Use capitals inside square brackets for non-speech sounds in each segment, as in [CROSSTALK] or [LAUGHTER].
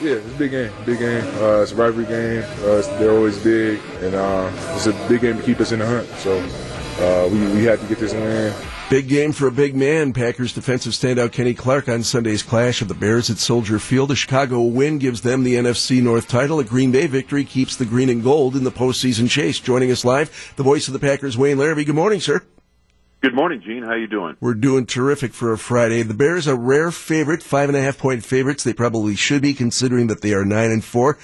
Yeah, it's a big game. Big game. Uh, it's a rivalry game. Uh, they're always big, and uh, it's a big game to keep us in the hunt. So uh, we, we had to get this win. Big game for a big man. Packers defensive standout Kenny Clark on Sunday's clash of the Bears at Soldier Field. A Chicago win gives them the NFC North title. A Green Bay victory keeps the green and gold in the postseason chase. Joining us live, the voice of the Packers, Wayne Larrivee. Good morning, sir. Good morning, Gene. How you doing? We're doing terrific for a Friday. The Bears are rare favorite, five and a half point favorites. They probably should be, considering that they are nine and four.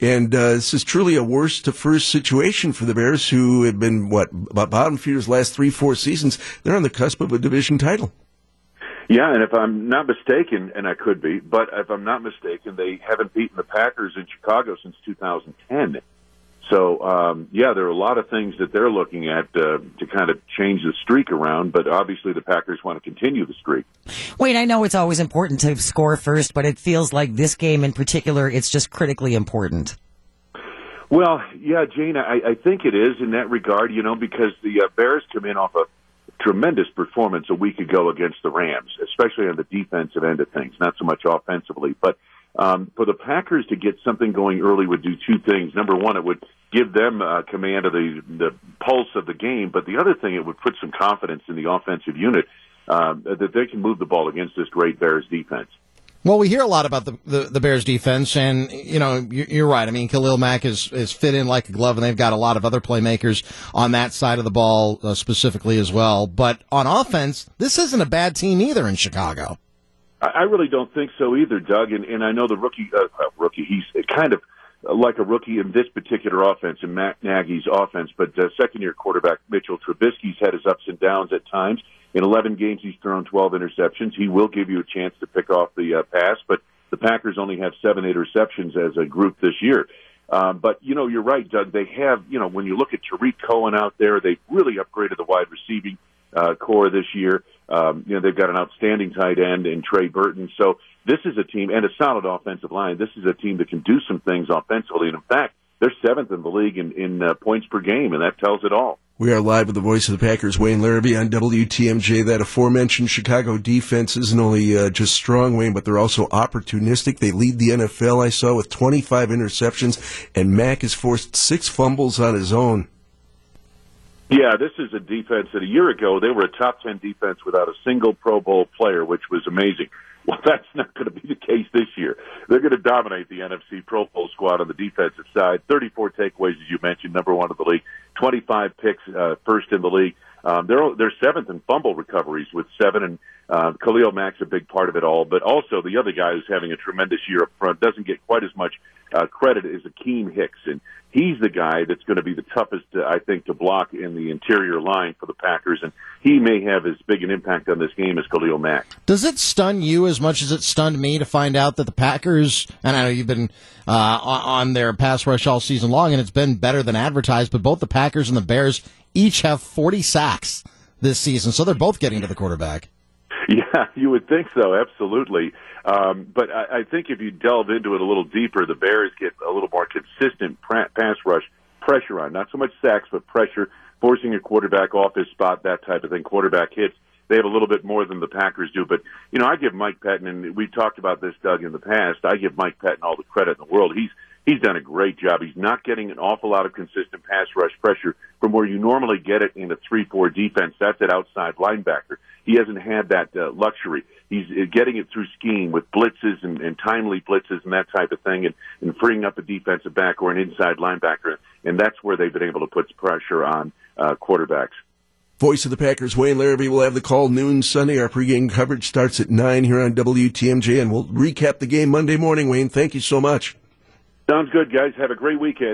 And uh, this is truly a worst to first situation for the Bears, who have been what bottom feeders last three, four seasons. They're on the cusp of a division title. Yeah, and if I'm not mistaken, and I could be, but if I'm not mistaken, they haven't beaten the Packers in Chicago since 2010. So, um, yeah, there are a lot of things that they're looking at uh, to kind of change the streak around, but obviously the Packers want to continue the streak. Wait, I know it's always important to score first, but it feels like this game in particular, it's just critically important. Well, yeah, Jane, I, I think it is in that regard, you know, because the uh, Bears come in off a tremendous performance a week ago against the Rams, especially on the defensive end of things, not so much offensively, but um, for the Packers to get something going early would do two things. Number one, it would give them uh, command of the the pulse of the game, but the other thing, it would put some confidence in the offensive unit uh, that they can move the ball against this great Bears defense. Well, we hear a lot about the, the, the, Bears defense, and you know you're right. I mean, Khalil Mack is is fit in like a glove, and they've got a lot of other playmakers on that side of the ball uh, specifically as well. But on offense, this isn't a bad team either in Chicago. I really don't think so either, Doug. And, and I know the rookie, uh, rookie, he's kind of like a rookie in this particular offense, in Matt Nagy's offense. But uh, second year quarterback Mitchell Trubisky's had his ups and downs at times. In 11 games, he's thrown 12 interceptions. He will give you a chance to pick off the uh, pass, but the Packers only have seven interceptions as a group this year. Um, but you know, you're right, Doug. They have, you know, when you look at Tarik Cohen out there, they really upgraded the wide receiving uh, corps this year. Um, you know, they've got an outstanding tight end in Trey Burton. So this is a team and a solid offensive line. This is a team that can do some things offensively. And in fact, they're seventh in the league in, in uh, points per game, and that tells it all. We are live with the voice of the Packers, Wayne Larrivee, on WTMJ. That aforementioned Chicago defense isn't only uh, just strong, Wayne, but they're also opportunistic. They lead the NFL, I saw, with 25 interceptions, and Mack has forced six fumbles on his own. Yeah, this is a defense that a year ago they were a top 10 defense without a single Pro Bowl player, which was amazing. [LAUGHS] Well, that's not going to be the case this year. They're going to dominate the NFC Pro Bowl squad on the defensive side. 34 takeaways, as you mentioned, number one in the league. 25 picks, uh, first in the league. Um, they're they're seventh in fumble recoveries with seven, and uh, Khalil Mack's a big part of it all. But also the other guy who's having a tremendous year up front doesn't get quite as much uh, credit is Akiem Hicks, and he's the guy that's going to be the toughest, uh, I think, to block in the interior line for the Packers, and he may have as big an impact on this game as Khalil Mack. Does it stun you as much as it stunned me to find out that the Packers, and I know you've been uh, on their pass rush all season long, and it's been better than advertised, but both the Packers and the Bears each have 40 sacks this season, so they're both getting to the quarterback. [LAUGHS] Yeah, you would think so, absolutely. Um, but I, I think if you delve into it a little deeper, the Bears get a little more consistent pass rush pressure on, not so much sacks, but pressure, forcing your quarterback off his spot, that type of thing. Quarterback hits. They have a little bit more than the Packers do, but you know I give Mike Pettine, and we've talked about this, Doug, in the past. I give Mike Pettine all the credit in the world. He's he's done a great job. He's not getting an awful lot of consistent pass rush pressure from where you normally get it in a three-four defense. That's at outside linebacker. He hasn't had that uh, luxury. He's uh, getting it through scheme with blitzes and, and timely blitzes and that type of thing, and, and freeing up a defensive back or an inside linebacker. And that's where they've been able to put pressure on uh, quarterbacks. Voice of the Packers, Wayne Larrivee, will have the call noon Sunday. Our pregame coverage starts at 9 here on WTMJ, and we'll recap the game Monday morning, Wayne. Thank you so much. Sounds good, guys. Have a great weekend.